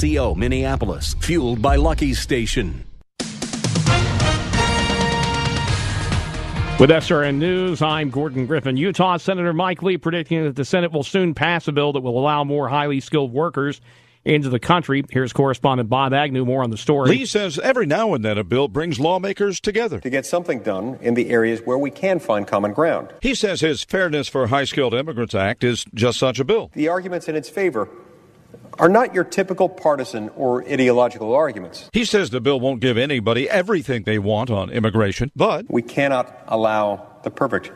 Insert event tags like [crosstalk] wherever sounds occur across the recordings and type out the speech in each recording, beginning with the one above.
CO Minneapolis, fueled by Lucky Station. With SRN News, I'm Gordon Griffin. Utah Senator Mike Lee predicting that the Senate will soon pass a bill that will allow more highly skilled workers into the country. Here's correspondent Bob Agnew more on the story. Lee says every now and then a bill brings lawmakers together to get something done in the areas where we can find common ground. He says his Fairness for High Skilled Immigrants Act is just such a bill. The arguments in its favor are not your typical partisan or ideological arguments. He says the bill won't give anybody everything they want on immigration, but we cannot allow the perfect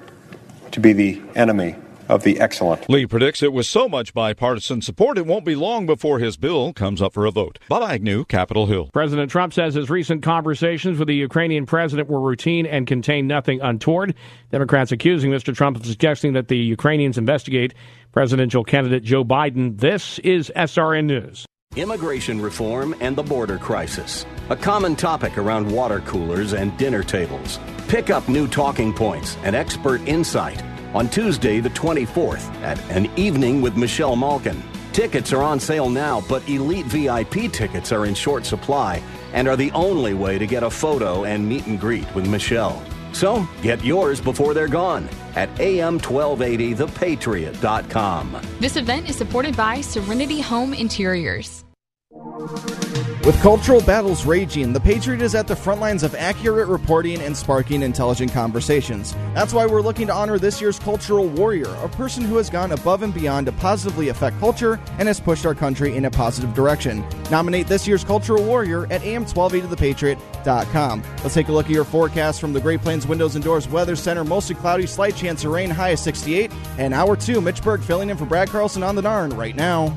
to be the enemy of the excellent. Lee predicts it was so much bipartisan support, it won't be long before his bill comes up for a vote. Bob Agnew, Capitol Hill. President Trump says his recent conversations with the Ukrainian president were routine and contained nothing untoward. Democrats accusing Mr. Trump of suggesting that the Ukrainians investigate presidential candidate Joe Biden. This is SRN News. Immigration reform and the border crisis. A common topic around water coolers and dinner tables. Pick up new talking points and expert insight on Tuesday, the 24th, at An Evening with Michelle Malkin. Tickets are on sale now, but elite VIP tickets are in short supply and are the only way to get a photo and meet and greet with Michelle. So get yours before they're gone at am1280thepatriot.com. This event is supported by Serenity Home Interiors. With cultural battles raging, the Patriot is at the front lines of accurate reporting and sparking intelligent conversations. That's why we're looking to honor this year's cultural warrior, a person who has gone above and beyond to positively affect culture and has pushed our country in a positive direction. Nominate this year's cultural warrior at am1280thepatriot.com. Let's take a look at your forecast from the Great Plains Windows and Doors Weather Center. Mostly cloudy, slight chance of rain, high of 68. And hour two, Mitch Berg filling in for Brad Carlson on the Narn right now.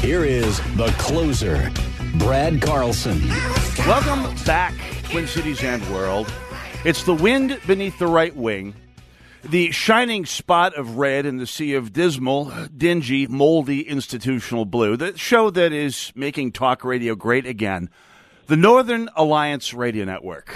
Here is the closer, Brad Carlson. Welcome back, Twin Cities and world. It's the wind beneath the right wing, the shining spot of red in the sea of dismal, dingy, moldy institutional blue, the show that is making talk radio great again, the Northern Alliance Radio Network.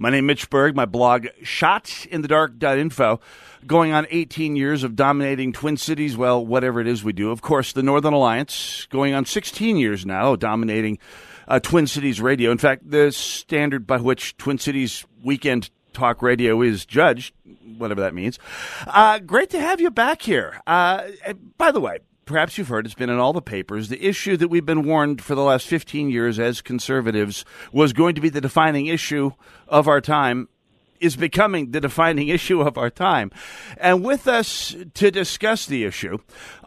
My name is Mitch Berg, my blog, shotinthedark.info going on 18 years of dominating Twin Cities, well, whatever it is we do. Of course, the Northern Alliance going on 16 years now, dominating uh, Twin Cities radio. In fact, the standard by which Twin Cities weekend talk radio is judged, whatever that means. Uh, great to have you back here. Uh, by the way, perhaps you've heard it's been in all the papers. The issue that we've been warned for the last 15 years as conservatives was going to be the defining issue of our time is becoming the defining [laughs] issue of our time. And with us to discuss the issue,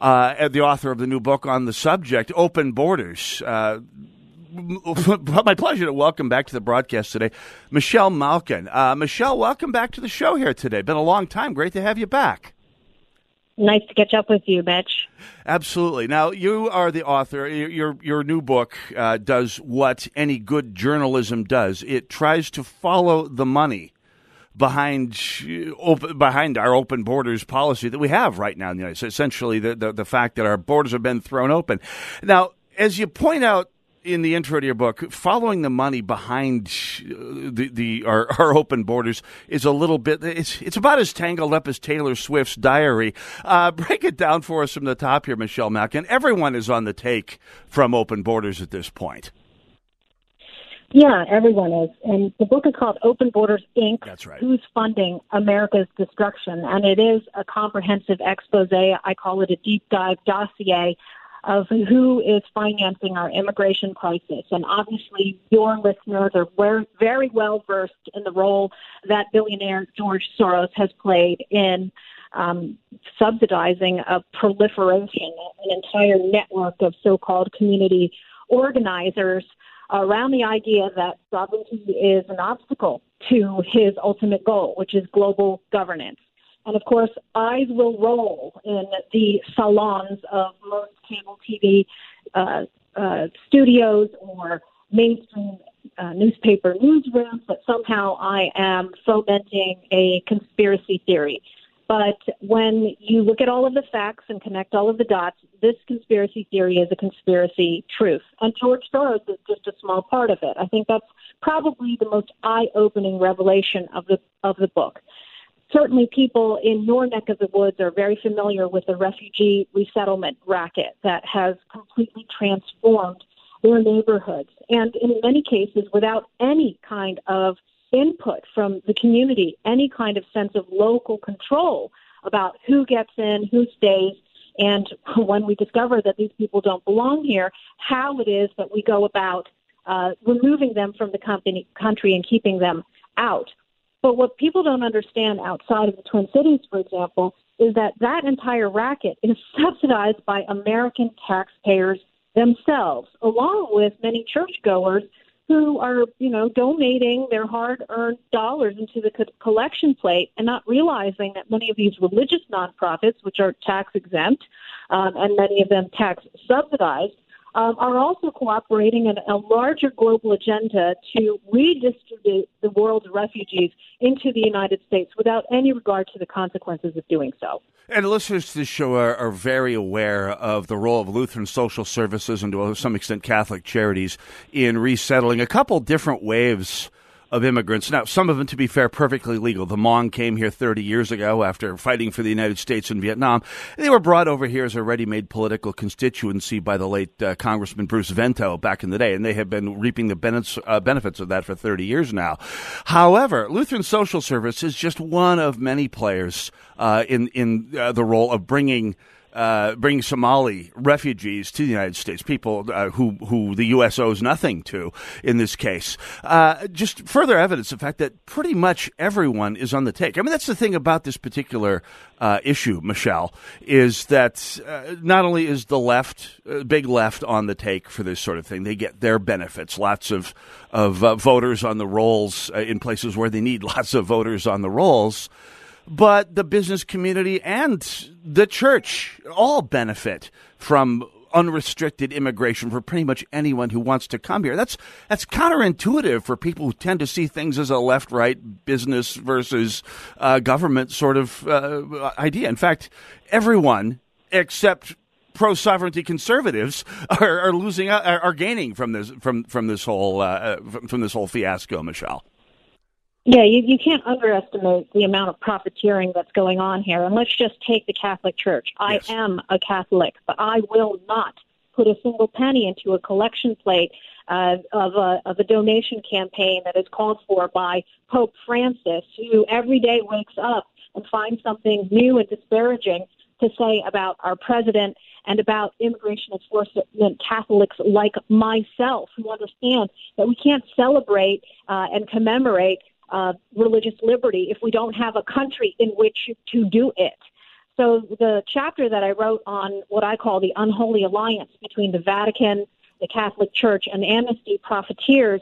uh, the author of the new book on the subject, Open Borders. Uh, [laughs] my pleasure to welcome back to the broadcast today, Michelle Malkin. Uh, Michelle, welcome back to the show here today. Been a long time. Great to have you back. Nice to catch up with you, Mitch. Absolutely. Now you are the author. Your your new book uh, does what any good journalism does. It tries to follow the money behind open, behind our open borders policy that we have right now in the United States. Essentially, the, the, the fact that our borders have been thrown open. Now, as you point out in the intro to your book, following the money behind the, the our, [laughs] our, open borders is a little bit. It's it's about as tangled up as Taylor Swift's diary. Uh, [laughs] break it down for us from the top here, Michelle Malkin. Everyone is on the take from open borders at this point. Yeah, everyone is. And the book is called Open Borders Inc. That's right. Who's Funding America's Destruction? And it is a comprehensive expose. I call it a deep dive dossier of who is financing our immigration crisis. And obviously, your listeners are very well versed in the role that billionaire George Soros has played in um, subsidizing a proliferation, an entire network of so called community organizers around the idea that sovereignty is an obstacle to his ultimate goal, which is global governance. And of course, eyes will roll in the salons of most cable TV uh, uh, studios or mainstream uh, newspaper newsrooms that somehow I am fomenting a conspiracy theory. But when you look at all of the facts and connect all of the dots, this conspiracy theory is a conspiracy truth. And George Soros is just a small part of it. I think that's probably the most eye-opening revelation of the of the book. Certainly, people in your neck of the woods are very familiar with the refugee resettlement racket that has completely transformed their neighborhoods, and in many cases, without any kind of input from the community, any kind of sense of local control about who gets in, who stays, and [laughs] when we discover that these people don't belong here, how it is that we go about uh, removing them from the company, country and keeping them out. But what people don't understand outside of the Twin Cities, for example, is that that entire racket is [laughs] subsidized by American taxpayers themselves, along with many churchgoers who are, you know, donating their hard-earned dollars into the co- collection plate and not realizing that many of these religious nonprofits, which are tax exempt, um, and many of them tax subsidized, um, are also cooperating in a larger global agenda to redistribute the world's refugees into the United States without any regard to the consequences of doing so. And listeners to this show are, are, very aware of the role of Lutheran social services and to some extent Catholic charities in resettling a couple different waves of immigrants. Now, some of them, to be fair, perfectly legal. The Hmong came here 30 years ago after fighting for the United States in Vietnam. They were brought over here as a ready-made political constituency by the late uh, Congressman Bruce Vento back in the day, and they have been reaping the benefits, uh, benefits of that for 30 years now. However, Lutheran Social Service is just one of many players uh, in in uh, the role of bringing uh, bring Somali refugees to the United States, people uh, who who the U.S. owes nothing to in this case. Uh, just further evidence of the fact that pretty much everyone is on the take. I mean, that's the thing about this particular uh, issue, Michelle, is that uh, not only is the left, big left, on the take for this sort of thing, they get their benefits. Lots of of voters on the rolls in places where they need [laughs] lots of voters on the rolls but the business community and the church all benefit from unrestricted immigration for pretty much anyone who wants to come here. That's that's counterintuitive for people who tend to see things as a left-right business versus uh, government sort of uh, idea. In fact, everyone except pro sovereignty conservatives [laughs] are, are losing are, are, gaining from this from from this whole uh, from this whole fiasco, Michelle. Yeah, you, you can't underestimate the amount of profiteering that's going on here. And let's just take the Catholic Church. Yes. I am a Catholic, but I will not put a single penny into a collection plate uh, of, a, of a donation campaign that is called for by Pope Francis, who every day wakes up and finds something new and disparaging to say about our president and about immigration enforcement Catholics like myself who understand that we can't celebrate uh, and commemorate uh, religious liberty if we don't have a country in which to do it. So the chapter that I wrote on what I call the unholy alliance between the Vatican, the Catholic Church, and Amnesty profiteers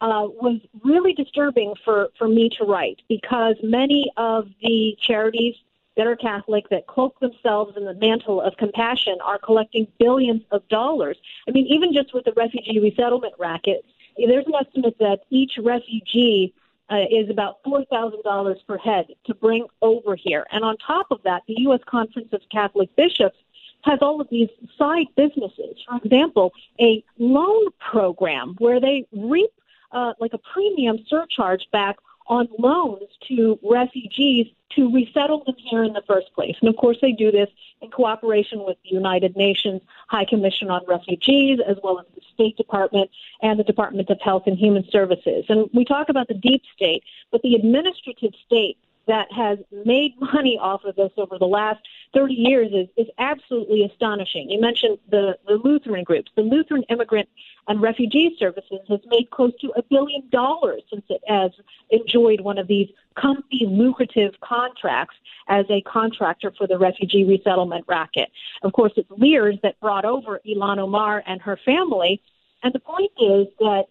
uh, was really disturbing for, for me to write because many of the charities that are Catholic that cloak themselves in the mantle of compassion are collecting billions of dollars. I mean, even just with the refugee resettlement racket, there's an estimate that each refugee uh, is about $4,000 per head to bring over here. And on top of that, the U.S. Conference of Catholic Bishops has all of these side businesses. For example, a loan program where they reap uh, like a premium surcharge back on loans to refugees to resettle them here in the first place. And of course, they do this in cooperation with the United Nations High Commission on Refugees, as well as the State Department and the Department of Health and Human Services. And we talk about the deep state, but the administrative state that has made money off of this over the last 30 years is, is absolutely astonishing. You mentioned the, the Lutheran groups. The Lutheran Immigrant and Refugee Services has made close to a billion dollars since it has enjoyed one of these comfy, lucrative contracts as a contractor for the refugee resettlement racket. Of course, it's Lears that brought over Ilhan Omar and her family. And the point is that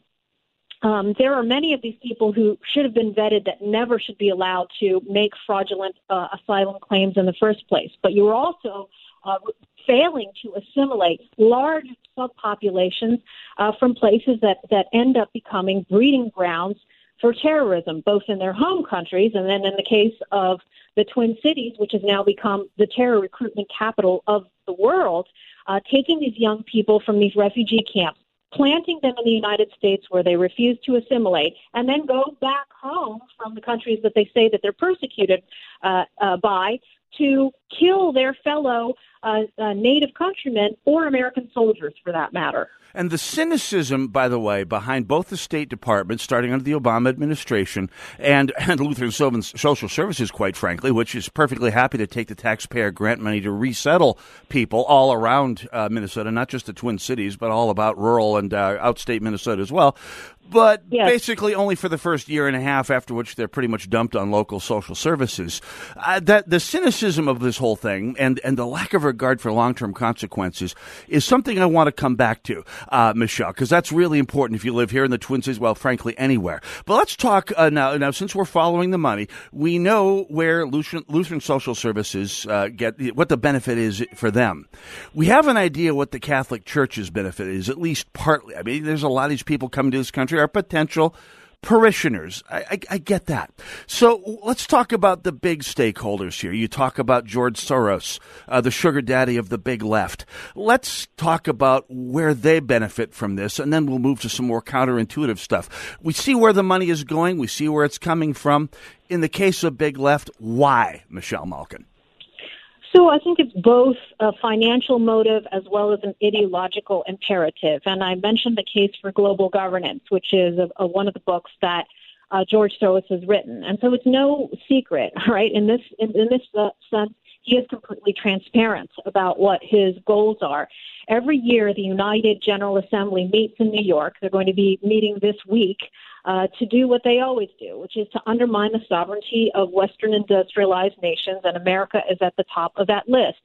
um, there are many of these people who should have been vetted that never should be allowed to make fraudulent uh, asylum claims in the first place. But you are also uh, failing to assimilate large subpopulations uh, from places that, that end up becoming breeding grounds for terrorism, both in their home countries and then in the case of the Twin Cities, which has now become the terror recruitment capital of the world, uh, taking these young people from these refugee camps, planting them in the United States where they refuse to assimilate, and then go back home from the countries that they say that they're persecuted uh, uh, by to kill their fellow uh, uh, native countrymen or American soldiers, for that matter. And the cynicism, by the way, behind both the State Department, starting under the Obama administration, and, [laughs] and Lutheran Social Services, quite frankly, which is perfectly happy to take the taxpayer grant money to resettle people all around uh, Minnesota, not just the Twin Cities, but all about rural and uh, outstate Minnesota as well but yes. basically only for the first year and a half, after which they're pretty much dumped on local social services. Uh, that the cynicism of this whole thing and and the lack of regard for long term consequences is something I want to come back to, uh, Michelle, because that's really important if you live here in the Twin Cities. Well, frankly, anywhere. But let's talk uh, now. Now, since we're following the money, we know where Lutheran, Lutheran social services uh, get what the benefit is for them. We have an idea what the Catholic Church's benefit is, at least partly. I mean, there's a lot of these people coming to this country are potential parishioners. I, I, I, get that. So let's talk about the big stakeholders here. You talk about George Soros, uh, the sugar daddy of the big left. Let's talk about where they benefit from this, and then we'll move to some more counterintuitive stuff. We see where the money is going. We see where it's coming from. In the case of big left, why, Michelle Malkin? So I think it's both a financial motive as well as an ideological imperative. And I mentioned the case for global governance, which is a, a, one of the books that uh, George Soros has written. And so it's no secret, [laughs] right? In this in, in this uh, sense, he is completely transparent about what his goals are. Every year, the United General Assembly meets in New York. They're going to be meeting this week uh, to do what they always do, which is to undermine the sovereignty of Western industrialized nations, and America is at the top of that list.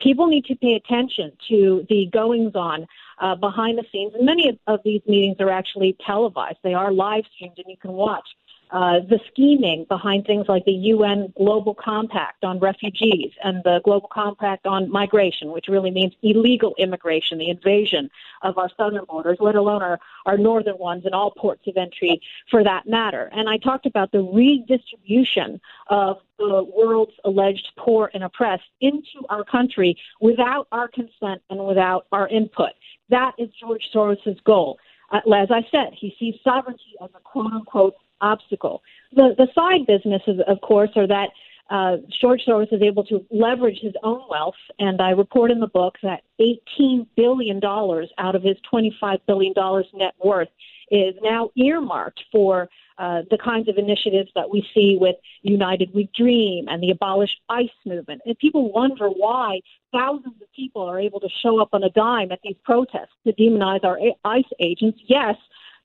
People need to pay attention to the goings on uh, behind the scenes, and many of, of these meetings are actually televised. They are live streamed, and you can watch uh, the scheming behind things like the UN Global Compact on refugees and the Global Compact on migration, which really means illegal immigration, the invasion of our southern borders, let alone our, our northern ones and all ports of entry for that matter. And I talked about the redistribution of the world's alleged poor and oppressed into our country without our consent and without our input. That is George Soros' goal. Uh, as I said, he sees sovereignty as a quote unquote obstacle. The the side businesses, of course, are that uh, George Soros is able to leverage his own wealth, and I report in the book that $18 billion out of his $25 billion net worth is now earmarked for uh, the kinds of initiatives that we see with United We Dream and the Abolish ICE movement. And people wonder why thousands of people are able to show up on a dime at these protests to demonize our ICE agents. Yes,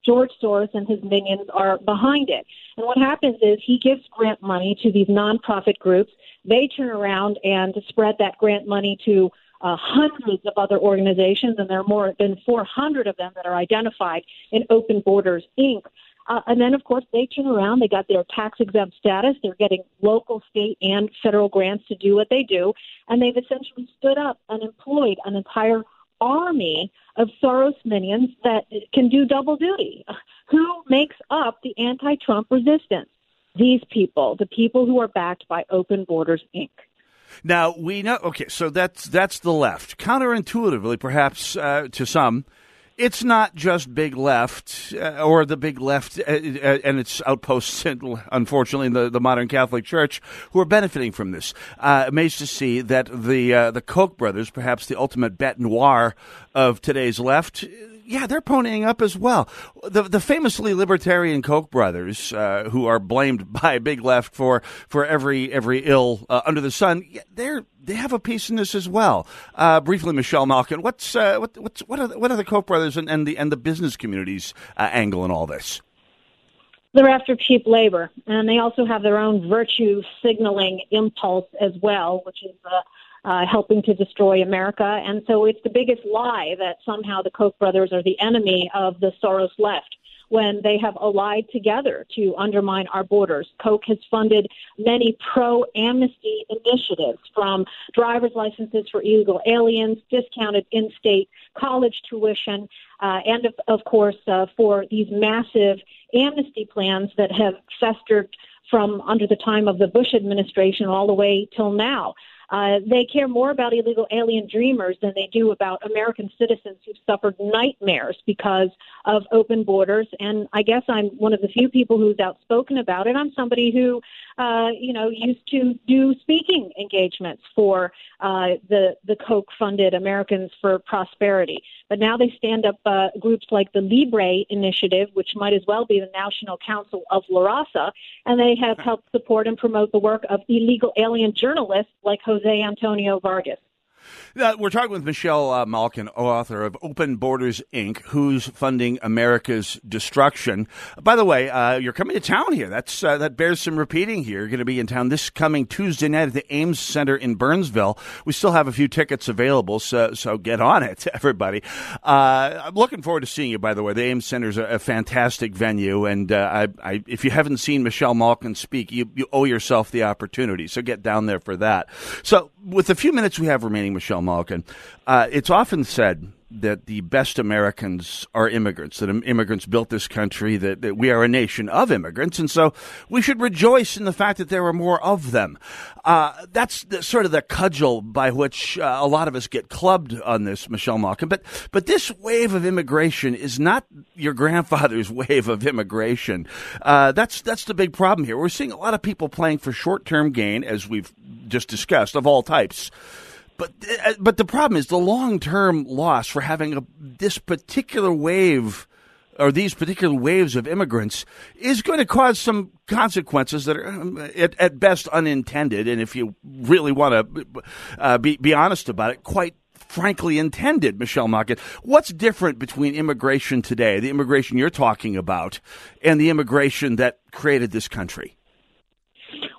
George Soros and his minions are behind it. And what happens is he gives grant money to these nonprofit groups. They turn around and spread that grant money to uh, hundreds of other organizations, and there are more than 400 of them that are identified in Open Borders Inc. Uh, and then, of course, they turn around. They got their tax exempt status. They're getting local, state, and federal grants to do what they do. And they've essentially stood up and employed an entire army of Soros minions that can do double duty. Who makes up the anti Trump resistance? These people, the people who are backed by Open Borders Inc. Now we know. Okay, so that's that's the left. Counterintuitively, perhaps uh, to some, it's not just big left uh, or the big left uh, uh and its outposts, [laughs] unfortunately, in the, the modern Catholic Church, who are benefiting from this. Uh, amazed to see that the uh, the Koch brothers, perhaps the ultimate bête noir of today's left, yeah, they're ponying up as well. The the famously libertarian Koch brothers, uh, who are blamed [laughs] by Big Left for for every every ill uh, under the sun, they're they have a piece in this as well. Uh, briefly, Michelle Malkin, what's uh, what what's what are the, what are the Koch brothers and, and the and the business community's uh, angle in all this? They're after cheap labor, and they also have their own virtue signaling impulse as well, which is uh, helping to destroy America. And so it's the biggest lie that somehow the Koch brothers are the enemy of the Soros left when they have allied together to undermine our borders. Koch has funded many pro amnesty initiatives from driver's licenses for illegal aliens, discounted in state college tuition, uh, and of, of course, uh, for these massive amnesty plans that have festered from under the time of the Bush administration all the way till now. Uh, they care more about illegal alien dreamers than they do about American citizens who've suffered nightmares because of open borders. And I guess I'm one of the few people who's outspoken about it. I'm somebody who, uh, you know, used to do speaking engagements for uh, the the Koch-funded Americans for Prosperity. But now they stand up uh, groups like the Libre Initiative, which might as well be the National Council of La Raza, and they have helped support and promote the work of illegal alien journalists like Jose Antonio Vargas. Uh, we're talking with Michelle uh, Malkin, author of Open Borders Inc., who's funding America's destruction. By the way, uh, you're coming to town here. That's uh, that bears some repeating here. You're going to be in town this coming Tuesday night at the Ames Center in Burnsville. We still have a few tickets available, so so get on it, [laughs] everybody. Uh, I'm looking forward to seeing you. By the way, the Ames Center is a, a fantastic venue, and uh, I, I, if you haven't seen Michelle Malkin speak, you, you owe yourself the opportunity. So get down there for that. So, with the few minutes we have remaining, Michelle Malkin. Uh, it's often said that the best Americans are immigrants, that immigrants built this country, that, that we are a nation of immigrants, and so we should rejoice in the fact that there are more of them. Uh, that's the, sort of the cudgel by which uh, a lot of us get clubbed on this, Michelle Malkin. But, but this wave of immigration is not your grandfather's [laughs] wave of immigration. Uh, that's, that's the big problem here. We're seeing a lot of people playing for short term gain, as we've just discussed, of all types. But uh, but the problem is the long term loss for having a, this particular wave or these particular waves of immigrants is going to cause some consequences that are um, at, at best unintended, and if you really want to uh, be be honest about it, quite frankly intended, Michelle Malkin. What's different between immigration today, the immigration you're talking about, and the immigration that created this country?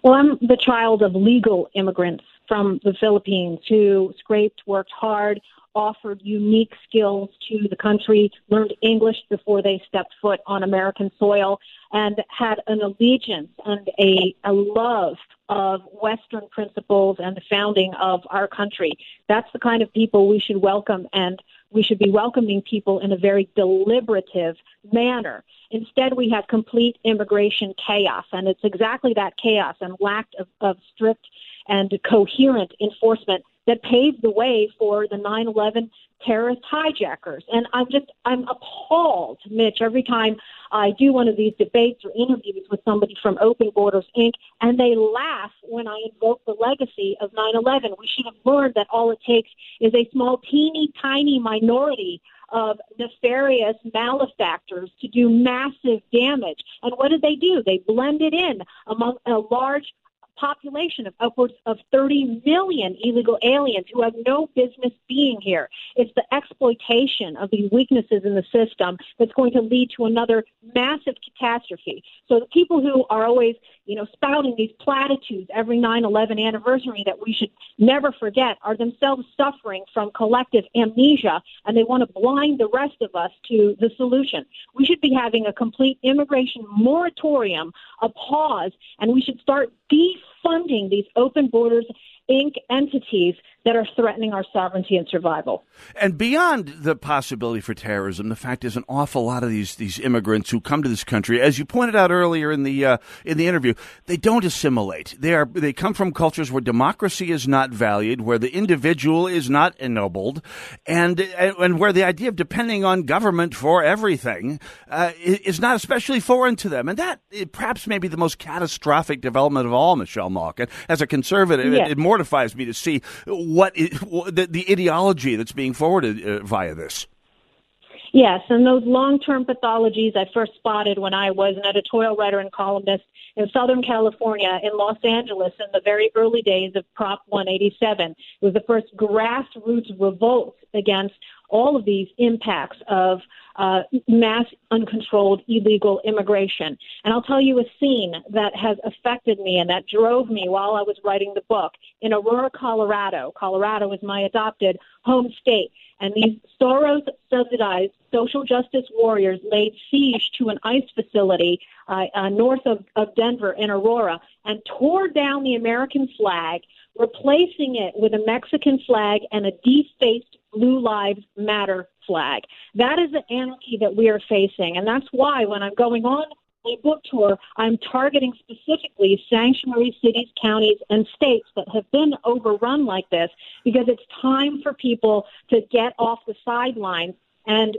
Well, I'm the child of legal immigrants from the Philippines who scraped, worked hard, offered unique skills to the country, learned English before they stepped foot on American soil, and had an allegiance and a, a love of Western principles and the founding of our country. That's the kind of people we should welcome, and we should be welcoming people in a very deliberative manner. Instead, we have complete immigration chaos, and it's exactly that chaos and lack of, of strict and coherent enforcement that paved the way for the 9/11 terrorist hijackers. And I'm just I'm appalled, Mitch, every time I do one of these debates or interviews with somebody from Open Borders Inc. and they laugh when I invoke the legacy of 9/11. We should have learned that all it takes is a small, teeny, tiny minority of nefarious malefactors to do massive damage. And what did they do? They blended in among a large population of upwards of 30 million illegal aliens who have no business being here. It's the exploitation of these weaknesses in the system that's going to lead to another massive catastrophe. So the people who are always, you know, spouting these platitudes every 9/11 anniversary that we should never forget are themselves suffering from collective amnesia and they want to blind the rest of us to the solution. We should be having a complete immigration moratorium, a pause, and we should start defunding these open borders Inc. entities that are threatening our sovereignty and survival. And beyond the possibility for terrorism, the fact is an awful lot of these these immigrants who come to this country, as you pointed out earlier in the uh, in the interview, they don't assimilate. They are they come from cultures where democracy is not valued, where the individual is not ennobled, and and where the idea of depending on government for everything uh, is not especially foreign to them. And that perhaps may be the most catastrophic development of all, Michelle Malkin. As a conservative, yes. it, it mortifies me to see what, is, the, the ideology that's being forwarded uh, via this. Yes, and those long term pathologies I first spotted when I was an editorial writer and columnist in Southern California, in Los Angeles, in the very early days of Prop 187. It was the first grassroots revolt against all of these impacts of uh, mass uncontrolled illegal immigration. And I'll tell you a scene that has affected me and that drove me while I was writing the book in Aurora, Colorado. Colorado is my adopted home state. And these Soros subsidized social justice warriors laid siege to an ICE facility uh, uh, north of, of Denver in Aurora and tore down the American flag, replacing it with a Mexican flag and a defaced Blue Lives Matter flag. That is the anarchy that we are facing. And that's why when I'm going on my book tour, I'm targeting specifically sanctuary cities, counties, and states that have been overrun like this because it's time for people to get off the sidelines and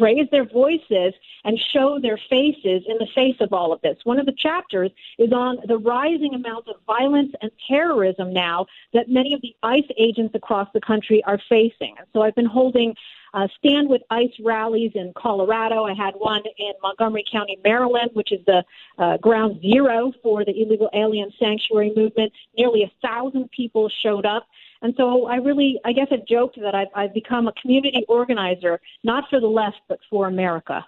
raise their voices and show their faces in the face of all of this. One of the chapters is on the rising amount of violence and terrorism now that many of the ICE agents across the country are facing. And so I've been holding uh, stand with ICE rallies in Colorado. I had one in Montgomery County, Maryland, which is the uh, ground zero for the illegal alien sanctuary movement. Nearly a thousand people showed up. And so I really, I guess, I've joked that I've, I've become a community organizer, not for the left, but for America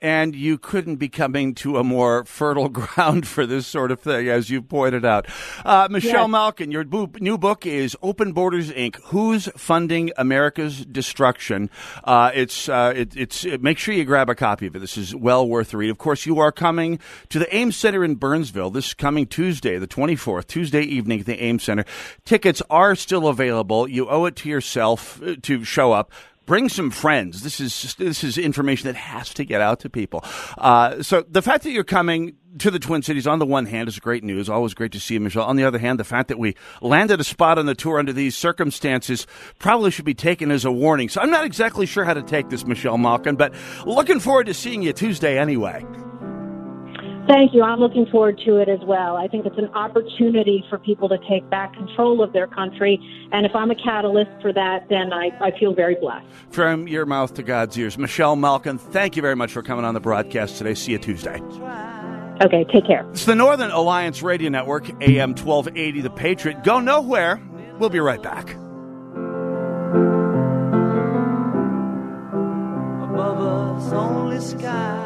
and you couldn't be coming to a more fertile [laughs] ground for this sort of thing, as you pointed out. Uh, Michelle yes. Malkin, your new book is Open Borders Inc. Who's Funding America's Destruction? Uh, it's uh, it, it's it, make sure you grab a copy of it. This is well worth the read. Of course, you are coming to the Ames Center in Burnsville this coming Tuesday, the 24th, Tuesday evening at the Ames Center. Tickets are still available. You owe it to yourself uh, to show up bring some friends. This is this is information that has to get out to people. Uh, so the fact that you're coming to the Twin Cities, on the one hand, is great news. Always great to see you, Michelle. On the other hand, the fact that we landed a spot on the tour under these circumstances probably should be taken as a warning. So I'm not exactly sure how to take this, Michelle Malkin, but looking forward to seeing you Tuesday anyway. Thank you. I'm looking forward to it as well. I think it's an opportunity for people to take back control of their country. And if I'm a catalyst for that, then I, I feel very blessed. From your mouth to God's ears. Michelle Malkin, thank you very much for coming on the broadcast today. See you Tuesday. Okay, take care. It's the Northern Alliance Radio Network, AM 1280, The Patriot. Go nowhere. We'll be right back. Above us, only sky.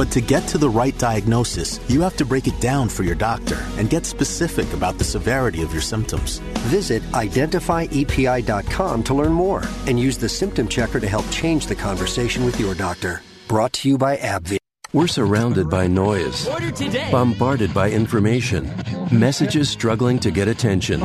But to get to the right diagnosis, you have to break it down for your doctor and get specific about the severity of your symptoms. Visit identifyepi.com to learn more and use the symptom checker to help change the conversation with your doctor. Brought to you by AbbVie. We're surrounded by noise, bombarded by information, messages struggling to get attention.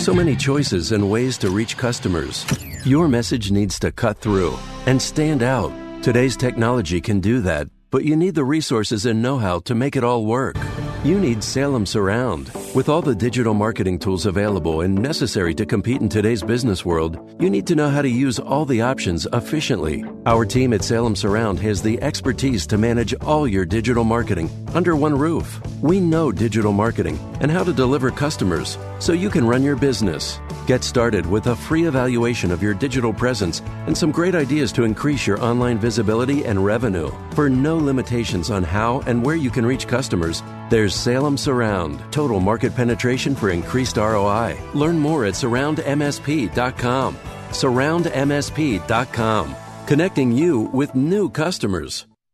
So many choices and ways to reach customers. Your message needs to cut through and stand out. Today's technology can do that but you need the resources and know how to make it all work. You need Salem Surround. With all the digital marketing tools available and necessary to compete in today's business world, you need to know how to use all the options efficiently. Our team at Salem Surround has the expertise to manage all your digital marketing under one roof. We know digital marketing and how to deliver customers so you can run your business. Get started with a free evaluation of your digital presence and some great ideas to increase your online visibility and revenue. For no limitations on how and where you can reach customers, there's Salem Surround, total market penetration for increased ROI. Learn more at surroundmsp.com. Surroundmsp.com, connecting you with new customers.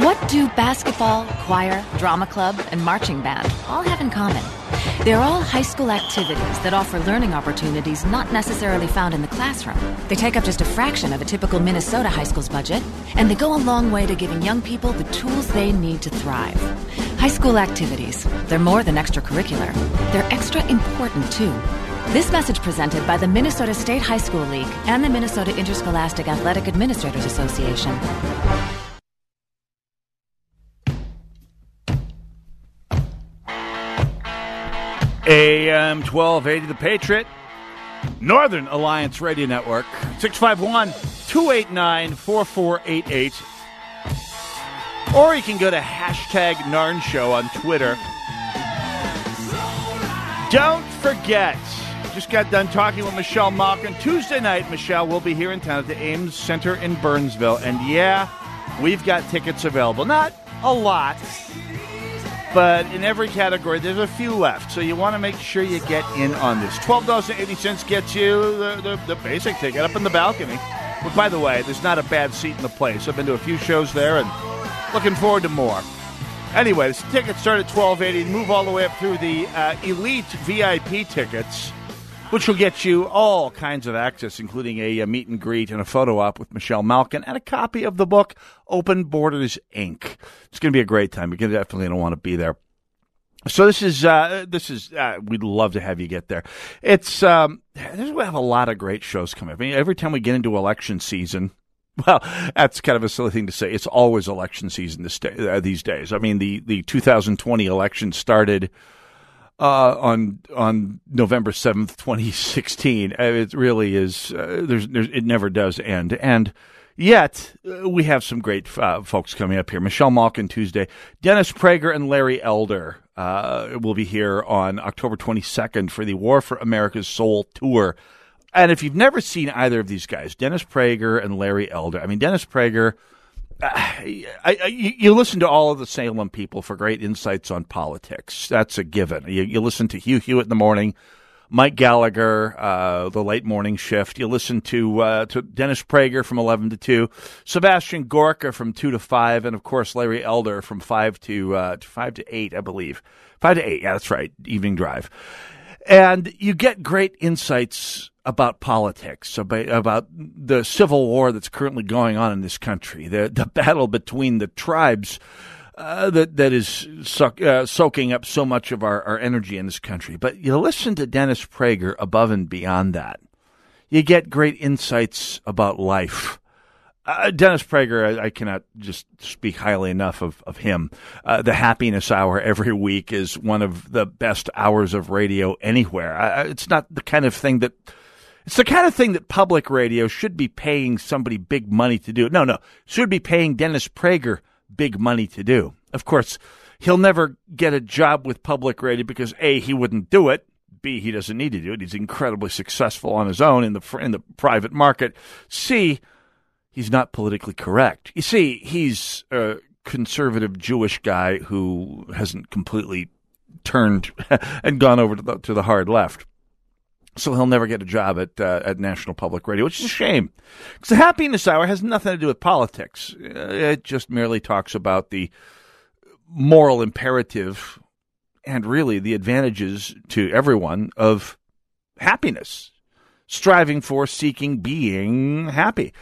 What do basketball, choir, drama club, and marching band all have in common? They're all high school activities that offer learning opportunities not necessarily found in the classroom. They take up just a fraction of a typical Minnesota high school's budget, and they go a long way to giving young people the tools they need to thrive. High school activities, they're more than extracurricular, they're extra important too. This message presented by the Minnesota State High School League and the Minnesota Interscholastic Athletic Administrators Association. AM 1280 The Patriot, Northern Alliance Radio Network, 651 289 4488. Or you can go to hashtag Narn Show on Twitter. Don't forget, just got done talking with Michelle Malkin. Tuesday night, Michelle will be here in town at the Ames Center in Burnsville. And yeah, we've got tickets available. Not a lot, but in every category, there's a few left. So you want to make sure you get in on this. $12.80 gets you the, the, the basic ticket up in the balcony. But by the way, there's not a bad seat in the place. I've been to a few shows there and looking forward to more. Anyway, this tickets start at twelve eighty and move all the way up through the uh, elite VIP tickets, which will get you all kinds of access, including a, a, meet and greet and a photo op with Michelle Malkin and a copy of the book Open Borders Inc. It's going to be a great time. You're definitely going to want to be there. So this is uh, this is uh, we'd love to have you get there. It's um, we have a lot of great shows coming. I mean, every time we get into election season, [laughs] well, that's kind of a silly thing to say. It's always election season this day, uh, these days. I mean, the, the 2020 election started uh, on on November 7th, 2016. Uh, it really is. Uh, there's, there's, it never does end. And yet, uh, we have some great uh, folks coming up here. Michelle Malkin Tuesday. Dennis Prager and Larry Elder will be here on October 22nd for the War for America's Soul tour. And if you've never seen either of these guys, Dennis Prager and Larry Elder, I mean, Dennis Prager, uh, [sighs] You listen to all of the Salem people for great insights on politics. That's a given. You, you listen to Hugh Hewitt in the morning, Mike Gallagher, uh, the late morning shift. You listen to uh, to Dennis Prager from eleven to two, Sebastian Gorka from two to five, and of course Larry Elder from five to, uh, to five to eight, I believe. Five to eight, yeah, that's right. Evening drive, and you get great insights about politics, about, the civil war that's currently going on in this country, the the battle between the tribes uh, that that is suck, uh, soaking up so much of our, our energy in this country. But you listen to Dennis Prager above and beyond that, you get great insights about life. Uh, Dennis Prager, I, I, cannot just speak highly enough of, of him. Uh, the Happiness Hour every week is one of the best hours of radio anywhere. it's not the kind of thing that it's the kind of thing that public radio should be paying somebody big money to do. No, no, should be paying Dennis Prager big money to do. Of course, he'll never get a job with public radio because A, he wouldn't do it. B, he doesn't need to do it. He's incredibly successful on his own in the in the private market. C, he's not politically correct. You see, he's a conservative Jewish guy who hasn't completely turned [laughs] and gone over to the, to the hard left so he'll never get a job at uh, at National Public Radio, which is a shame. Because the Happiness Hour has nothing to do with politics. Uh, it just merely talks about the moral imperative and really the advantages to everyone of happiness, striving for, seeking, being happy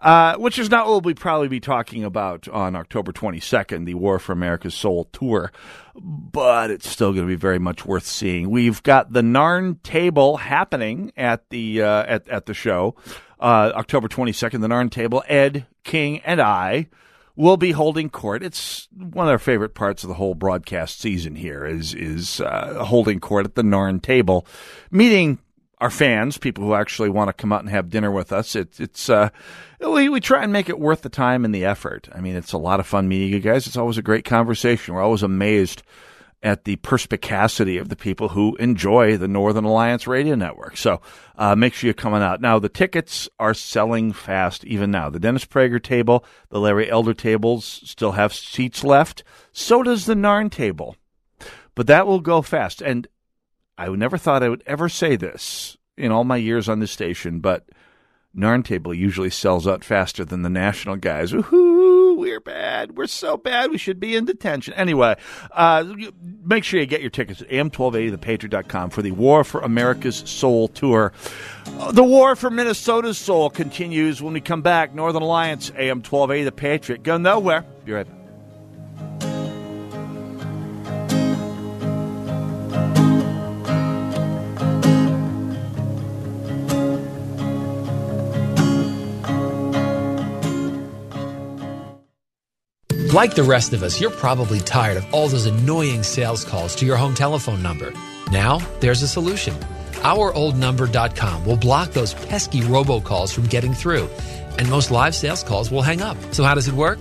uh, which is not what we'll probably be talking about on October 22nd, the War for America's Soul tour, but it's still going to be very much worth seeing. We've got the Narn table happening at the uh, at at the show, uh, October 22nd. The Narn table, Ed King and I will be holding court. It's one of our favorite parts of the whole broadcast season here is is uh, holding court at the Narn table, meeting our fans, people who actually want to come out and have dinner with us. It, it's uh, we we try and make it worth the time and the effort. I mean, it's a lot of fun meeting you guys. It's always a great conversation. We're always amazed at the perspicacity of the people who enjoy the Northern Alliance Radio Network. So uh, make sure you're coming out. Now, the tickets are selling fast even now. The Dennis Prager table, the Larry Elder tables still have seats left. So does the Narn table. But that will go fast. And I never thought I would ever say this in all my years on the station, but Narn table usually sells out faster than the national guys. Woohoo! We're bad. We're so bad. We should be in detention. Anyway, uh, make sure you get your tickets at am1280thepatriot.com for the War for America's Soul tour. The war for Minnesota's soul continues when we come back. Northern Alliance, AM1280 The Patriot. Go nowhere. Be right back. Like the rest of us, you're probably tired of all those annoying sales calls to your home telephone number. Now, there's a solution. OurOldNumber.com will block those pesky robocalls from getting through, and most live sales calls will hang up. So, how does it work?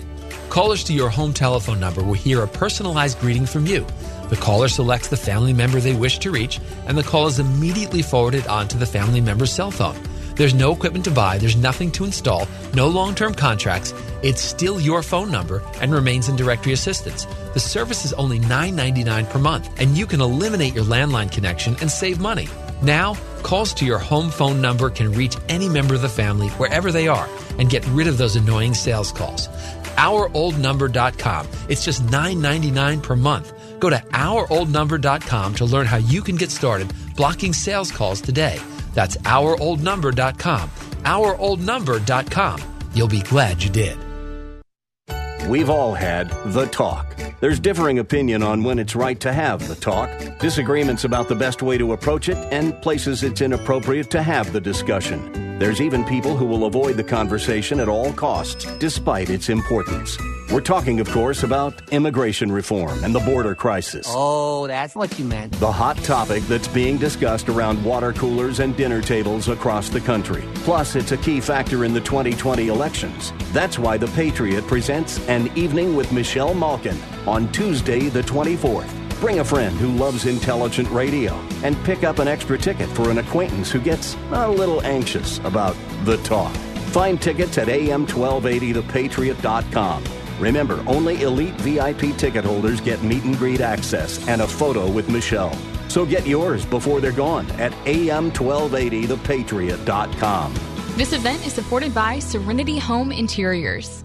Callers to your home telephone number will hear a personalized greeting from you. The caller selects the family member they wish to reach, and the call is immediately forwarded onto the family member's cell phone. There's no equipment to buy, there's nothing to install, no long term contracts. It's still your phone number and remains in directory assistance. The service is only $9.99 per month, and you can eliminate your landline connection and save money. Now, calls to your home phone number can reach any member of the family wherever they are and get rid of those annoying sales calls. OurOldNumber.com. It's just $9.99 per month. Go to OurOldNumber.com to learn how you can get started blocking sales calls today. That's OurOldNumber.com. OurOldNumber.com. You'll be glad you did. We've all had the talk. There's differing opinion on when it's right to have the talk, disagreements about the best way to approach it, and places it's inappropriate to have the discussion. There's even people who will avoid the conversation at all costs, despite its importance. We're talking, of course, about immigration reform and the border crisis. Oh, that's what you meant. The hot topic that's being discussed around water coolers and dinner tables across the country. Plus, it's a key factor in the 2020 elections. That's why The Patriot presents An Evening with Michelle Malkin on Tuesday, the 24th. Bring a friend who loves intelligent radio and pick up an extra ticket for an acquaintance who gets a little anxious about the talk. Find tickets at am1280thepatriot.com. Remember, only elite VIP ticket holders get meet and greet access and a photo with Michelle. So get yours before they're gone at am1280thepatriot.com. This event is supported by Serenity Home Interiors.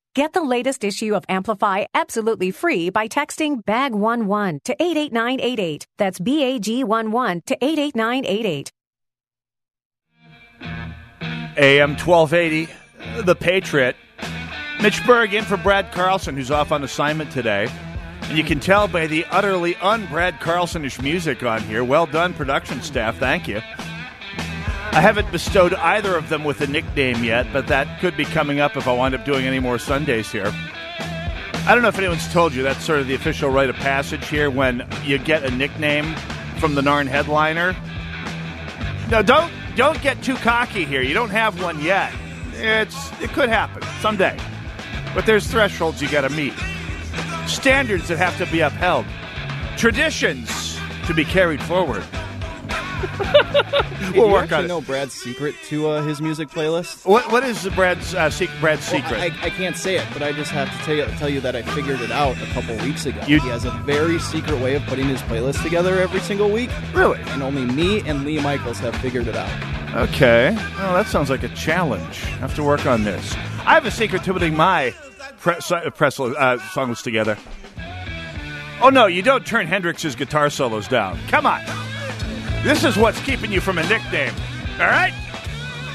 Get the latest issue of Amplify absolutely free by texting BAG11 to 88988. That's BAG11 to 88988. AM 1280, The Patriot. Mitch Berg in for Brad Carlson, who's off on assignment today. And you can tell by the utterly un-Brad Carlsonish music on here. Well done, production staff. Thank you. I haven't bestowed either of them with a nickname yet, but that could be coming up if I wind up doing any more Sundays here. I don't know if anyone's told you that's sort of the official rite of passage here when you get a nickname from the Narn headliner. No, don't don't get too cocky here. You don't have one yet. It's it could happen someday, but there's thresholds you got to meet, standards that have to be upheld, traditions to be carried forward. We'll you work on it. know Brad's secret to uh, his music playlist? What What is Brad's uh, sec- Brad's Well, secret? I, I can't say it, but I just have to tell you, tell you that I figured it out a couple weeks ago. You- he has a very secret way of putting his playlist together every single week. Really? And only me and Lee Michaels have figured it out. Okay. Well, that sounds like a challenge. I have to work on this. I have a secret to putting my press, uh, press uh, song list together. Oh, no, you don't turn Hendrix's guitar solos down. Come on. This is what's keeping you from a nickname. All right?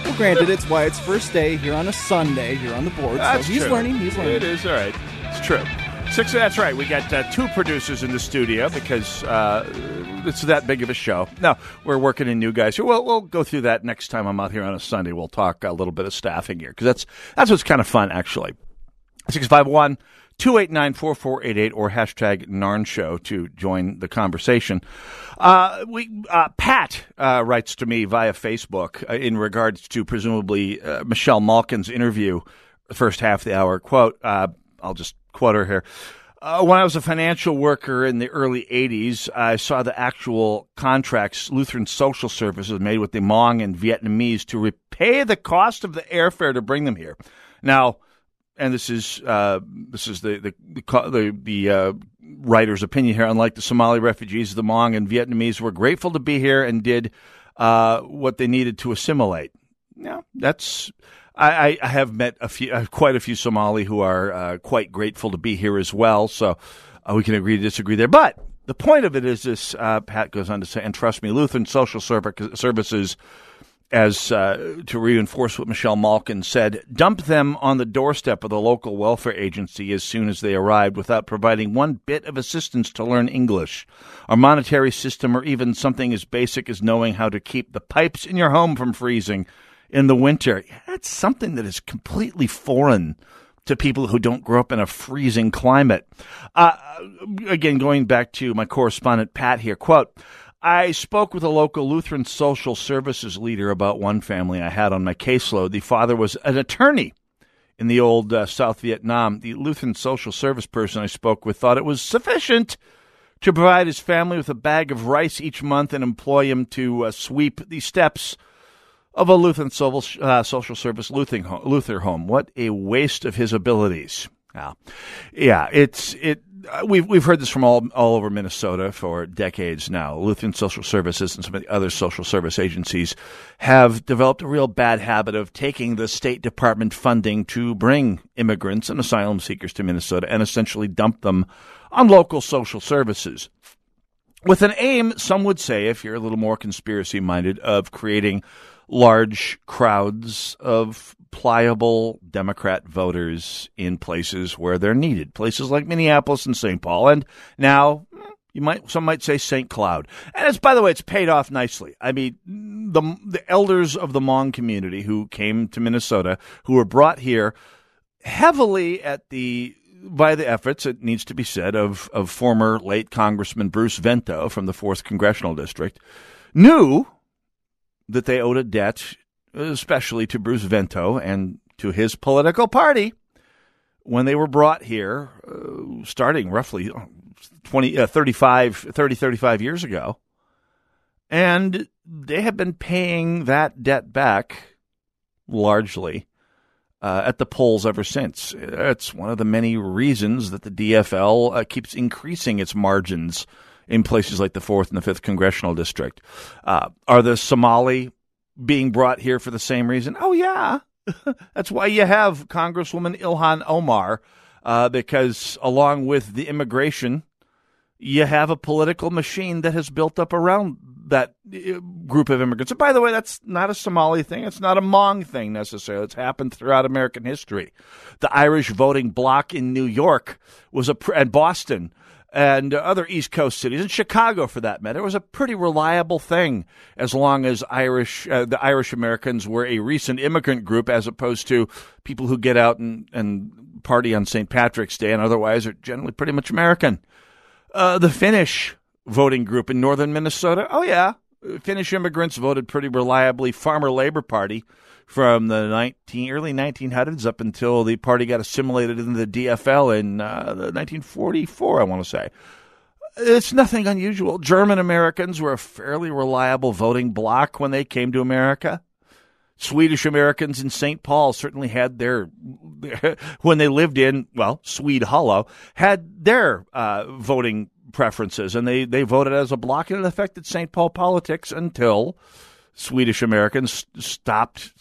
Well, granted, it's Wyatt's first day here on a Sunday here on the board, That's so he's true. learning. He's learning. It is all right. It's true. Six. That's right. We got uh, two producers in the studio because uh, it's that big of a show. No, we're working in new guys. We'll we'll go through that next time I'm out here on a Sunday. We'll talk a little bit of staffing here because that's that's what's kind of fun actually. Six five one. 289-4488 or hashtag Narn Show to join the conversation. Uh, we uh, Pat uh, writes to me via Facebook uh, in regards to presumably uh, Michelle Malkin's interview, the first half of the hour. Quote, uh, I'll just quote her here. When I was a financial worker in the early 80s, I saw the actual contracts Lutheran Social Services made with the Hmong and Vietnamese to repay the cost of the airfare to bring them here. Now, and this is uh, this is the the the, the, uh, writer's opinion here. Unlike the Somali refugees, the Hmong and Vietnamese were grateful to be here and did uh, what they needed to assimilate. Yeah, that's. I, I- have met a few, uh, quite a few Somali who are uh, quite grateful to be here as well. So uh, we can agree to disagree there. But the point of it is this: Pat goes on to say, and trust me, Lutheran Social Serv- Services as uh, to reinforce what Michelle Malkin said, dump them on the doorstep of the local welfare agency as soon as they arrived without providing one bit of assistance to learn English. Our monetary system, or even something as basic as knowing how to keep the pipes in your home from freezing in the winter, that's something that is completely foreign to people who don't grow up in a freezing climate. Uh, again, going back to my correspondent Pat here, quote, I spoke with a local Lutheran social services leader about one family I had on my caseload. The father was an attorney in the old uh, South Vietnam. The Lutheran social service person I spoke with thought it was sufficient to provide his family with a bag of rice each month and employ him to uh, sweep the steps of a Lutheran social, uh, social service Luther home. What a waste of his abilities. Yeah, yeah. It's it. Uh, we've we've heard this from all all over Minnesota for decades now. Lutheran Social Services and some of the other social service agencies have developed a real bad habit of taking the State Department funding to bring immigrants and asylum seekers to Minnesota and essentially dump them on local social services with an aim, some would say, if you're a little more conspiracy minded, of creating large crowds of pliable Democrat voters in places where they're needed, places like Minneapolis and St. Paul, and now you might some might say St. Cloud. And it's by the way, it's paid off nicely. I mean, the the elders of the Hmong community who came to Minnesota, who were brought here heavily at the by the efforts, it needs to be said, of, of former late Congressman Bruce Vento from the 4th Congressional District, knew that they owed a debt, especially to Bruce Vento and to his political party, when they were brought here, uh, starting roughly 20, uh, 35, 30, 35 years ago. And they have been paying that debt back largely uh, at the polls ever since. It's one of the many reasons that the DFL uh, keeps increasing its margins in places like the 4th and the 5th congressional district. Uh, are the Somali being brought here for the same reason? Oh, yeah. [laughs] That's why you have Congresswoman Ilhan Omar, uh, because along with the immigration, you have a political machine that has built up around that uh, group of immigrants. And by the way, that's not a Somali thing. It's not a Hmong thing necessarily. It's happened throughout American history. The Irish voting bloc in New York was a, and Boston and other East Coast cities, and Chicago for that matter, was a pretty reliable thing as long as Irish, uh, the Irish Americans were a recent immigrant group as opposed to people who get out and, and party on St. Patrick's Day and otherwise are generally pretty much American. Uh, the Finnish voting group in northern Minnesota. Oh, yeah. Finnish immigrants voted pretty reliably Farmer Labor Party from the 19, early 1900s up until the party got assimilated into the DFL in uh, 1944, I want to say. It's nothing unusual. German Americans were a fairly reliable voting bloc when they came to America. Swedish Americans in St. Paul certainly had their, [laughs] when they lived in, well, Swede Hollow, had their uh, voting preferences, and they, they voted as a bloc, and it affected St. Paul politics until Swedish Americans stopped.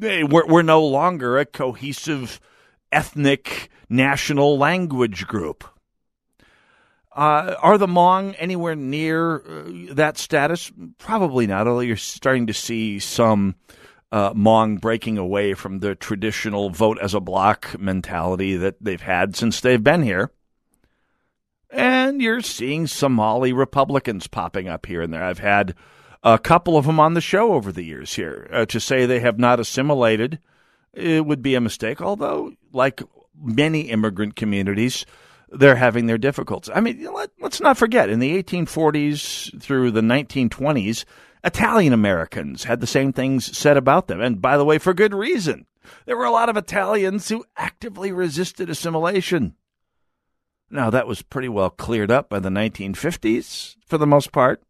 Were, were no longer a cohesive ethnic national language group. Uh, are the Hmong anywhere near uh, that status? Probably not, although you're starting to see some uh, Hmong breaking away from the traditional vote as a bloc mentality that they've had since they've been here. And you're seeing Somali Republicans popping up here and there. I've had a couple of them on the show over the years here. Uh, to say they have not assimilated, it would be a mistake, although, like many immigrant communities, they're having their difficulties. I mean, let, us not forget, in the 1840s through the 1920s, Italian Americans had the same things said about them. And by the way, for good reason. There were a lot of Italians who actively resisted assimilation. Now, that was pretty well cleared up by the 1950s, for the most part.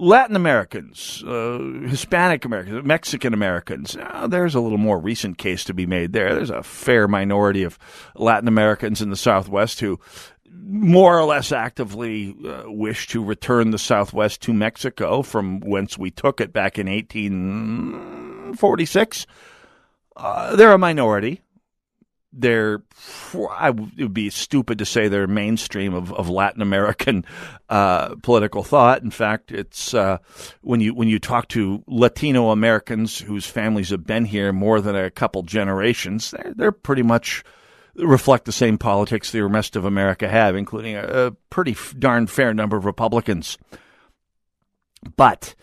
Latin Americans, uh, Hispanic Americans, Mexican Americans, uh, there's a little more recent case to be made there. There's a fair minority of Latin Americans in the Southwest who more or less actively uh, wish to return the Southwest to Mexico from whence we took it back in 1846. Uh, they're a minority they're I would be stupid to say they're mainstream of, of Latin American uh, political thought. In fact, it's uh, when you when you talk to Latino Americans whose families have been here more than a couple generations, they're, they're pretty much reflect the same politics the rest of America have, including a, a pretty darn fair number of Republicans. But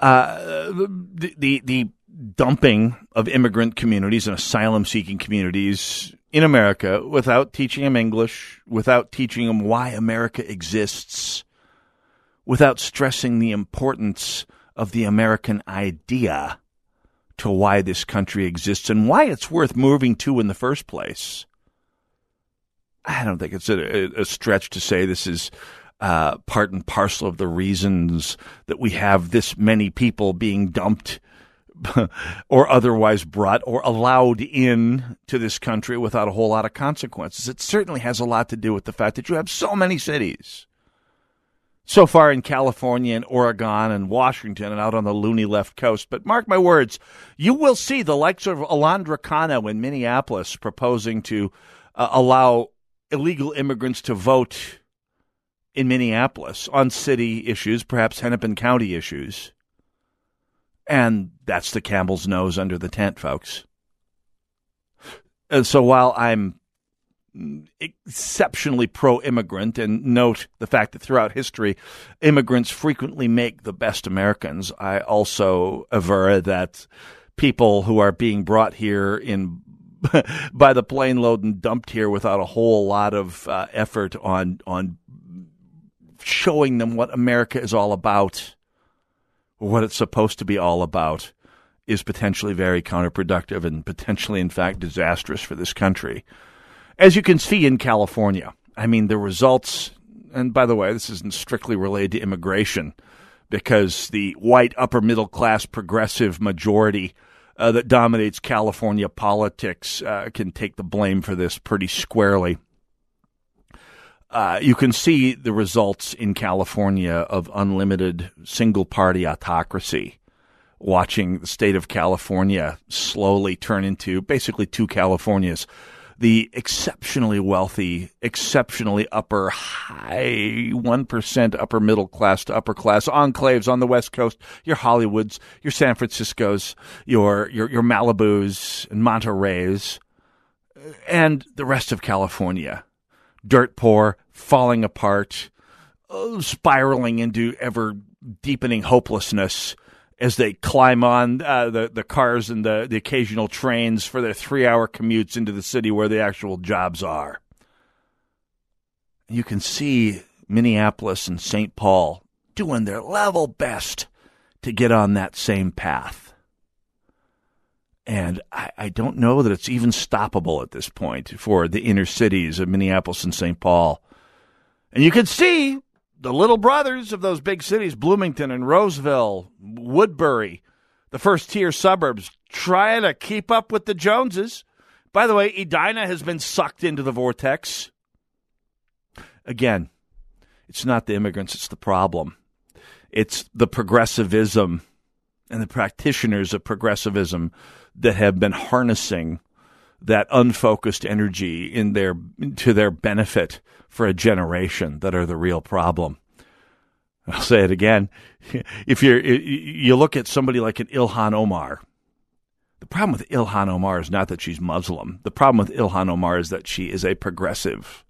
uh, the, the the dumping of immigrant communities and asylum seeking communities in America without teaching them English, without teaching them why America exists, without stressing the importance of the American idea to why this country exists and why it's worth moving to in the first place. I don't think it's a, a stretch to say this is uh, part and parcel of the reasons that we have this many people being dumped [laughs] or otherwise brought or allowed in to this country without a whole lot of consequences. It certainly has a lot to do with the fact that you have so many cities. So far in California and Oregon and Washington and out on the loony left coast. But mark my words, you will see the likes of Alondra Cano in Minneapolis proposing to uh, allow illegal immigrants to vote in Minneapolis on city issues, perhaps Hennepin County issues. And that's the Campbell's nose under the tent, folks. And so while I'm exceptionally pro immigrant and note the fact that throughout history immigrants frequently make the best Americans, I also aver that people who are being brought here in [laughs] by the plane load and dumped here without a whole lot of uh, effort on on showing them what America is all about what it's supposed to be all about is potentially very counterproductive and potentially, in fact, disastrous for this country. As you can see in California, I mean, the results, and by the way, this isn't strictly related to immigration because the white upper middle class progressive majority uh, that dominates California politics uh, can take the blame for this pretty squarely. Uh, you can see the results in California of unlimited single party autocracy. Watching the state of California slowly turn into basically two Californias. The exceptionally wealthy, exceptionally upper high 1% upper middle class to upper class enclaves on the West Coast, your Hollywoods, your San Franciscos, your, your, your Malibus and Monterey's, and the rest of California dirt poor, falling apart, uh, spiraling into ever deepening hopelessness as they climb on uh, the the cars and the, the occasional trains for their three hour commutes into the city where the actual jobs are. You can see Minneapolis and St. Paul doing their level best to get on that same path. And I, I, don't know that it's even stoppable at this point for the inner cities of Minneapolis and St. Paul. And you can see the little brothers of those big cities, Bloomington and Roseville, Woodbury, the first tier suburbs, trying to keep up with the Joneses. By the way, Edina has been sucked into the vortex. Again, it's not the immigrants, it's the problem. It's the progressivism and the practitioners of progressivism that have been harnessing that unfocused energy in their to their benefit for a generation that are the real problem. I'll say it again. [laughs] If you're you look at somebody like an Ilhan Omar, the problem with Ilhan Omar is not that she's Muslim. The problem with Ilhan Omar is that she is a progressive.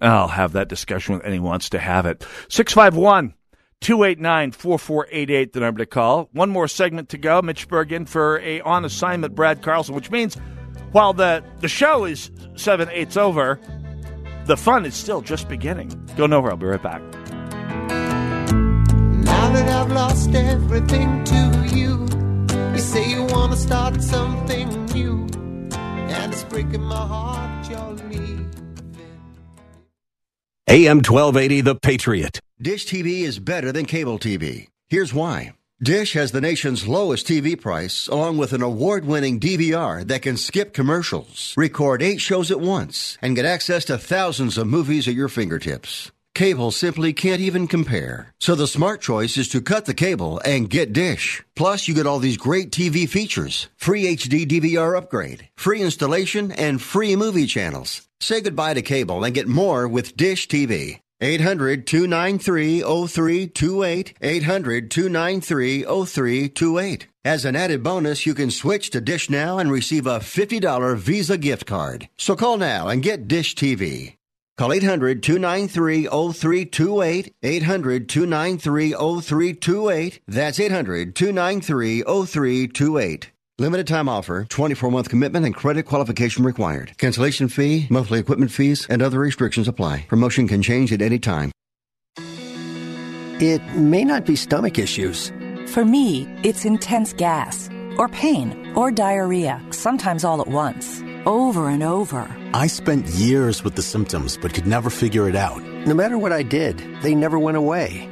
I'll have that discussion with anyone who wants to have it. 651 289 4488, the number to call. One more segment to go. Mitch Berg in for a on assignment Brad Carlson, which means while the, the show is seven eighths over, the fun is still just beginning. Go nowhere. I'll be right back. Now that I've lost everything to you, you say you want to start something new, and it's breaking my heart you're leaving. AM 1280, The Patriot. Dish TV is better than cable TV. Here's why. Dish has the nation's lowest TV price, along with an award winning DVR that can skip commercials, record eight shows at once, and get access to thousands of movies at your fingertips. Cable simply can't even compare. So the smart choice is to cut the cable and get Dish. Plus, you get all these great TV features free HD DVR upgrade, free installation, and free movie channels. Say goodbye to cable and get more with Dish TV. 800 293 0328. 800 293 0328. As an added bonus, you can switch to Dish Now and receive a $50 Visa gift card. So call now and get Dish TV. Call 800 293 0328. 800 293 0328. That's 800 293 0328. Limited time offer, 24 month commitment, and credit qualification required. Cancellation fee, monthly equipment fees, and other restrictions apply. Promotion can change at any time. It may not be stomach issues. For me, it's intense gas, or pain, or diarrhea, sometimes all at once, over and over. I spent years with the symptoms but could never figure it out. No matter what I did, they never went away.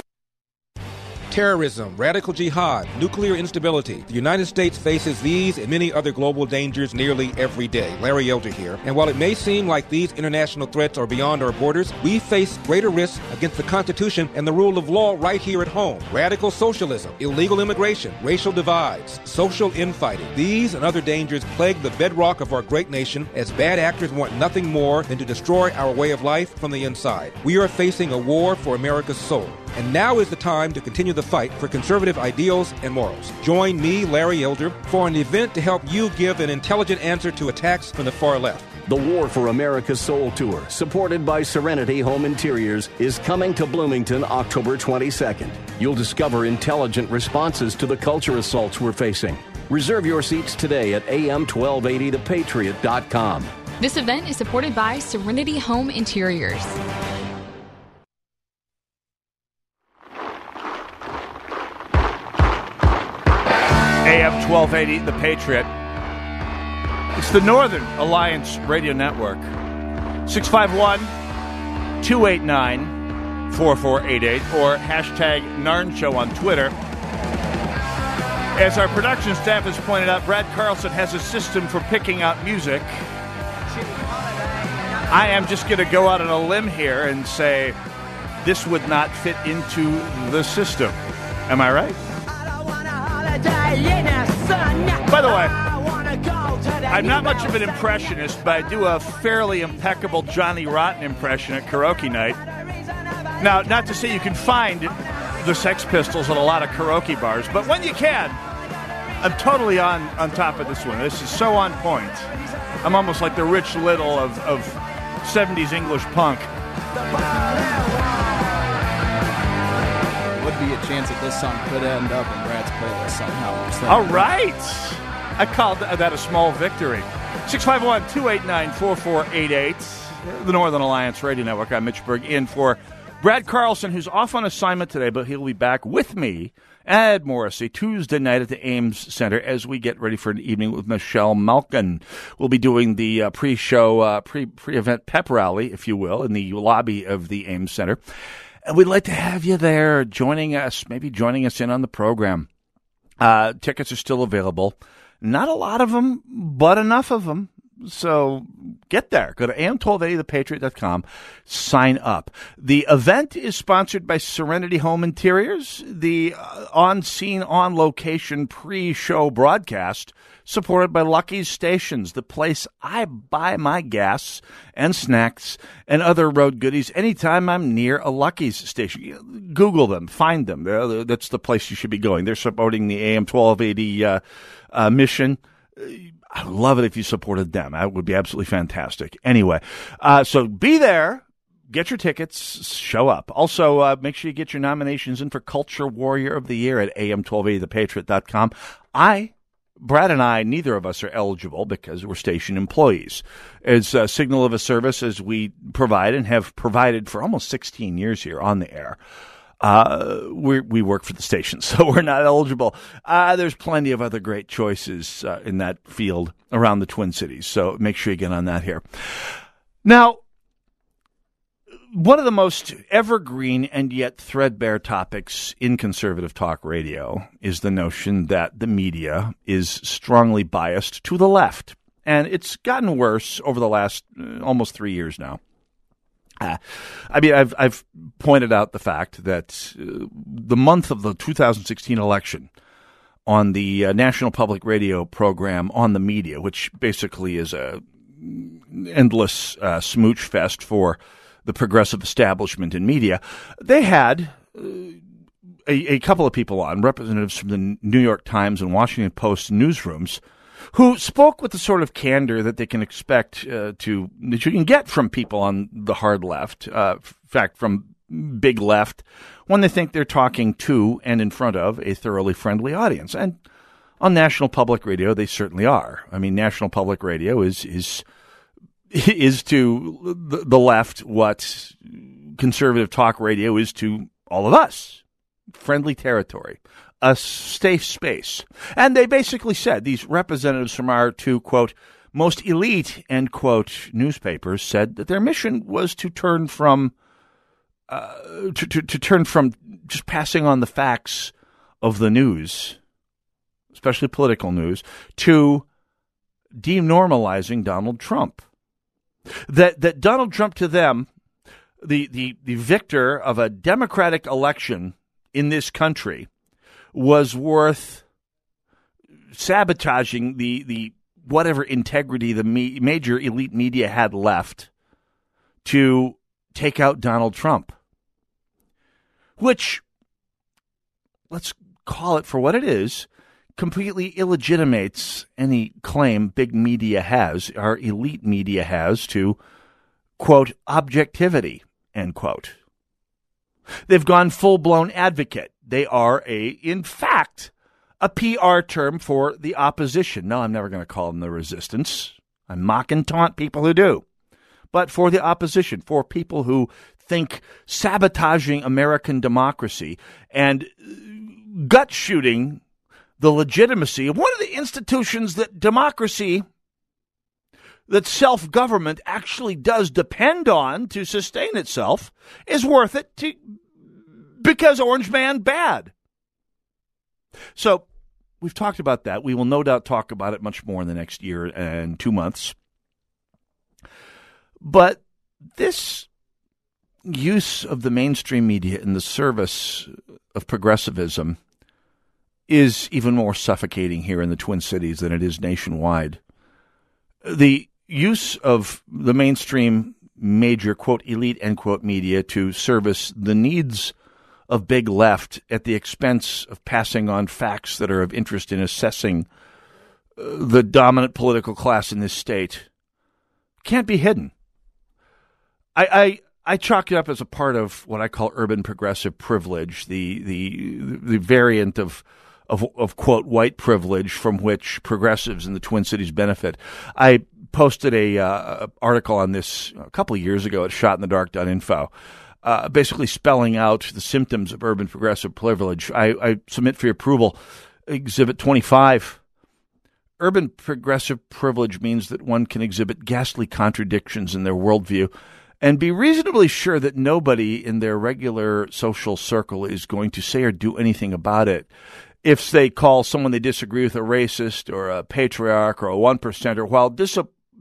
Terrorism, radical jihad, nuclear instability. The United States faces these and many other global dangers nearly every day. Larry Elder here. And while it may seem like these international threats are beyond our borders, we face greater risks against the Constitution and the rule of law right here at home. Radical socialism, illegal immigration, racial divides, social infighting. These and other dangers plague the bedrock of our great nation as bad actors want nothing more than to destroy our way of life from the inside. We are facing a war for America's soul. And now is the time to continue the fight for conservative ideals and morals. Join me, Larry Elder, for an event to help you give an intelligent answer to attacks from the far left. The War for America's Soul Tour, supported by Serenity Home Interiors, is coming to Bloomington October 22nd. You'll discover intelligent responses to the culture assaults we're facing. Reserve your seats today at am1280thepatriot.com. This event is supported by Serenity Home Interiors. 1280, The Patriot. It's the Northern Alliance Radio Network. 651 289 4488 or hashtag Narn Show on Twitter. As our production staff has pointed out, Brad Carlson has a system for picking out music. I am just going to go out on a limb here and say this would not fit into the system. Am I right? By the way, I'm not much of an impressionist, but I do a fairly impeccable Johnny Rotten impression at karaoke night. Now, not to say you can find the Sex Pistols at a lot of karaoke bars, but when you can, I'm totally on, on top of this one. This is so on point. I'm almost like the Rich Little of, of 70s English punk. Chance that this song could end up in Brad's playlist somehow. All right. I called that a small victory. 651 289 4488. The Northern Alliance Radio Network. I'm Mitch Berg in for Brad Carlson, who's off on assignment today, but he'll be back with me, Ed Morrissey, Tuesday night at the Ames Center as we get ready for an evening with Michelle Malkin. We'll be doing the uh, pre-show, uh, pre pre-event pep rally, if you will, in the lobby of the Ames Center. And we'd like to have you there joining us, maybe joining us in on the program. Uh, tickets are still available. Not a lot of them, but enough of them. So get there. Go to am1280thepatriot.com. Sign up. The event is sponsored by Serenity Home Interiors. The uh, on scene, on location pre show broadcast supported by Lucky's Stations, the place I buy my gas and snacks and other road goodies anytime I'm near a Lucky's station. Google them, find them. That's the place you should be going. They're supporting the AM 1280 uh, uh, mission. I would love it if you supported them. That would be absolutely fantastic. Anyway, uh, so be there. Get your tickets, show up. Also, uh, make sure you get your nominations in for Culture Warrior of the Year at am1280thepatriot.com. I Brad and I, neither of us are eligible because we're station employees. It's a signal of a service as we provide and have provided for almost 16 years here on the air, uh, we we work for the station, [laughs] so we're not eligible. Uh, there's plenty of other great choices uh, in that field around the Twin Cities, so make sure you get on that here. Now, one of the most evergreen and yet threadbare topics in conservative talk radio is the notion that the media is strongly biased to the left. And it's gotten worse over the last uh, almost three years now. I mean, I've, I've pointed out the fact that uh, the month of the 2016 election on the uh, National Public Radio program on the media, which basically is a endless uh, smooch fest for the progressive establishment in media, they had uh, a, a, couple of people on, representatives from the New York Times and Washington Post newsrooms, who spoke with the sort of candor that they can expect uh, to that you can get from people on the hard left. Uh, in fact, from big left, when they think they're talking to and in front of a thoroughly friendly audience, and on National Public Radio, they certainly are. I mean, National Public Radio is is [laughs] is to the left what conservative talk radio is to all of us friendly territory, a safe space. And they basically said these representatives from our two, quote, most elite, end quote, newspapers said that their mission was to turn from, uh, to, to, to turn from just passing on the facts of the news, especially political news, to denormalizing Donald Trump that that Donald Trump to them, the the the victor of a democratic election in this country, was worth sabotaging the the whatever integrity the me, major elite media had left to take out Donald Trump, which let's call it for what it is completely illegitimates any claim big media has, our elite media has, to, quote, objectivity, end quote. They've gone full blown advocate. They are a, in fact, a PR term for the opposition. No, I'm never going to call them the resistance. I mock and taunt people who do. But for the opposition, for people who think sabotaging American democracy and uh, gut shooting the legitimacy of one of the institutions that democracy, that self government actually does depend on to sustain itself, is worth it to, because Orange Man bad. So we've talked about that. We will no doubt talk about it much more in the next year and two months. But this use of the mainstream media in the service of progressivism is even more suffocating here in the Twin Cities than it is nationwide. The use of the mainstream major, quote, elite, end quote, media to service the needs of big left at the expense of passing on facts that are of interest in assessing uh, the dominant political class in this state can't be hidden. I, I I chalk it up as a part of what I call urban progressive privilege, the the the variant of of, of quote white privilege from which progressives in the Twin Cities benefit. I posted a uh, article on this a couple of years ago at shotinthedark.info, uh, basically spelling out the symptoms of urban progressive privilege. I, I submit for your approval Exhibit 25. Urban progressive privilege means that one can exhibit ghastly contradictions in their worldview and be reasonably sure that nobody in their regular social circle is going to say or do anything about it. If they call someone they disagree with a racist or a patriarch or a one percenter while dis-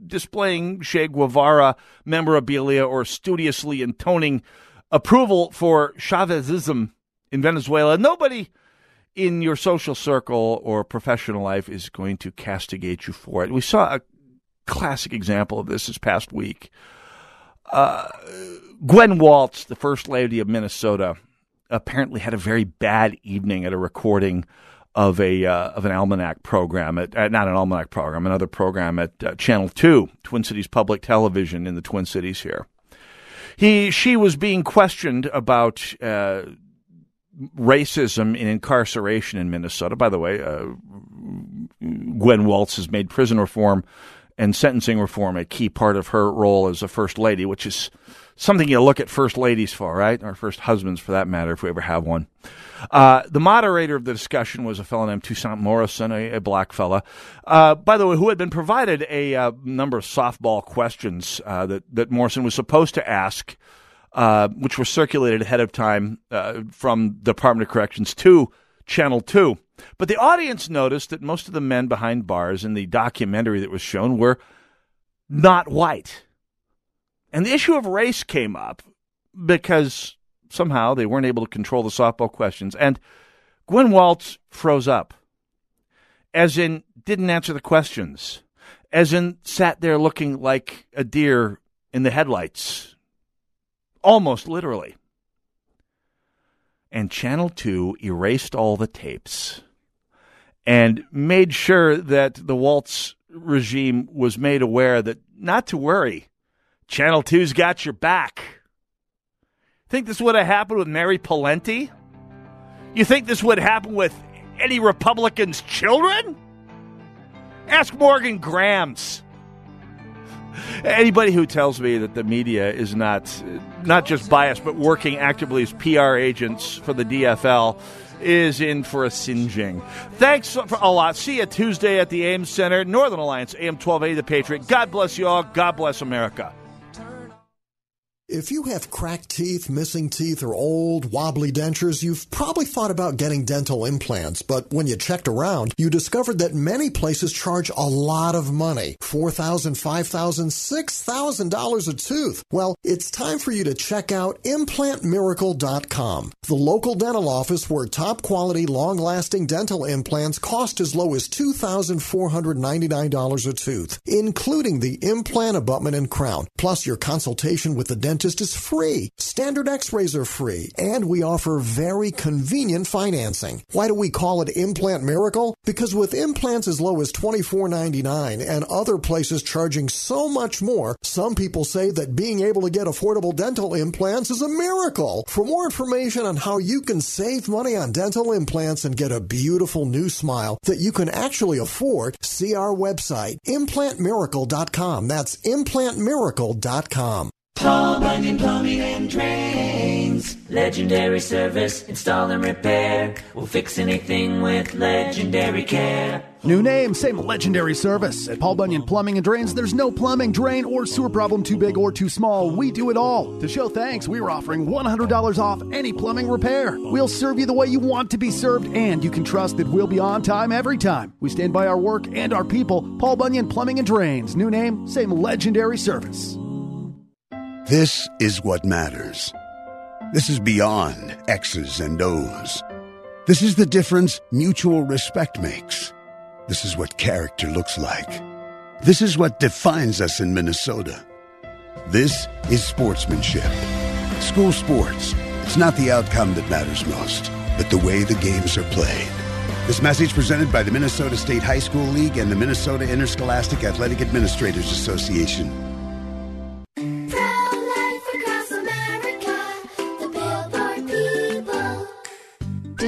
displaying Che Guevara memorabilia or studiously intoning approval for Chavezism in Venezuela, nobody in your social circle or professional life is going to castigate you for it. We saw a classic example of this this past week uh, Gwen Walz, the first lady of Minnesota, apparently had a very bad evening at a recording of a uh, of an almanac program at uh, not an almanac program, another program at uh, Channel Two, Twin Cities Public Television in the Twin Cities here. He she was being questioned about uh, racism in incarceration in Minnesota. By the way, uh, Gwen Walz has made prison reform and sentencing reform a key part of her role as a first lady, which is something you look at first ladies for, right? Or first husbands, for that matter, if we ever have one. Uh, the moderator of the discussion was a fellow named Toussaint Morrison, a, a black fella, uh, by the way, who had been provided a uh, number of softball questions uh, that that Morrison was supposed to ask, uh, which were circulated ahead of time uh, from the Department of Corrections to Channel Two. But the audience noticed that most of the men behind bars in the documentary that was shown were not white. And the issue of race came up because somehow they weren't able to control the softball questions. And Gwen Walz froze up, as in, didn't answer the questions, as in, sat there looking like a deer in the headlights, almost literally. And Channel 2 erased all the tapes and made sure that the Walz regime was made aware that not to worry, Channel 2's got your back. Think this would have happened with Mary Pawlenty? You think this would happen with any Republicans' children? Ask Morgan Grams. Anybody who tells me that the media is not not just biased but working actively as PR agents for the DFL is in for a singeing. Thanks a lot. See you Tuesday at the Ames Center, Northern Alliance, AM 12A, The Patriot. God bless you all. God bless America. If you have cracked teeth, missing teeth, or old, wobbly dentures, you've probably thought about getting dental implants, but when you checked around, you discovered that many places charge a lot of money. $4,000, $5,000, $6,000 a tooth. Well, it's time for you to check out implantmiracle.com, the local dental office where top quality, long lasting dental implants cost as low as $2,499 a tooth, including the implant abutment and crown, plus your consultation with the dentist dentist is free. Standard x-rays are free. And we offer very convenient financing. Why do we call it Implant Miracle? Because with implants as low as $24.99 and other places charging so much more, some people say that being able to get affordable dental implants is a miracle. For more information on how you can save money on dental implants and get a beautiful new smile that you can actually afford, see our website, implantmiracle.com. That's implantmiracle.com. Paul Bunyan Plumbing and Drains. Legendary service, install and repair. We'll fix anything with legendary care. New name, same legendary service. At Paul Bunyan Plumbing and Drains, there's no plumbing, drain, or sewer problem too big or too small. We do it all. To show thanks, we are offering $100 off any plumbing repair. We'll serve you the way you want to be served, and you can trust that we'll be on time every time. We stand by our work and our people. Paul Bunyan Plumbing and Drains. New name, same legendary service. This is what matters. This is beyond X's and O's. This is the difference mutual respect makes. This is what character looks like. This is what defines us in Minnesota. This is sportsmanship. School sports. It's not the outcome that matters most, but the way the games are played. This message presented by the Minnesota State High School League and the Minnesota Interscholastic Athletic Administrators Association.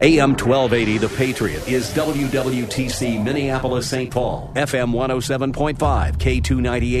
AM 1280, The Patriot, is WWTC Minneapolis St. Paul, FM 107.5, K298.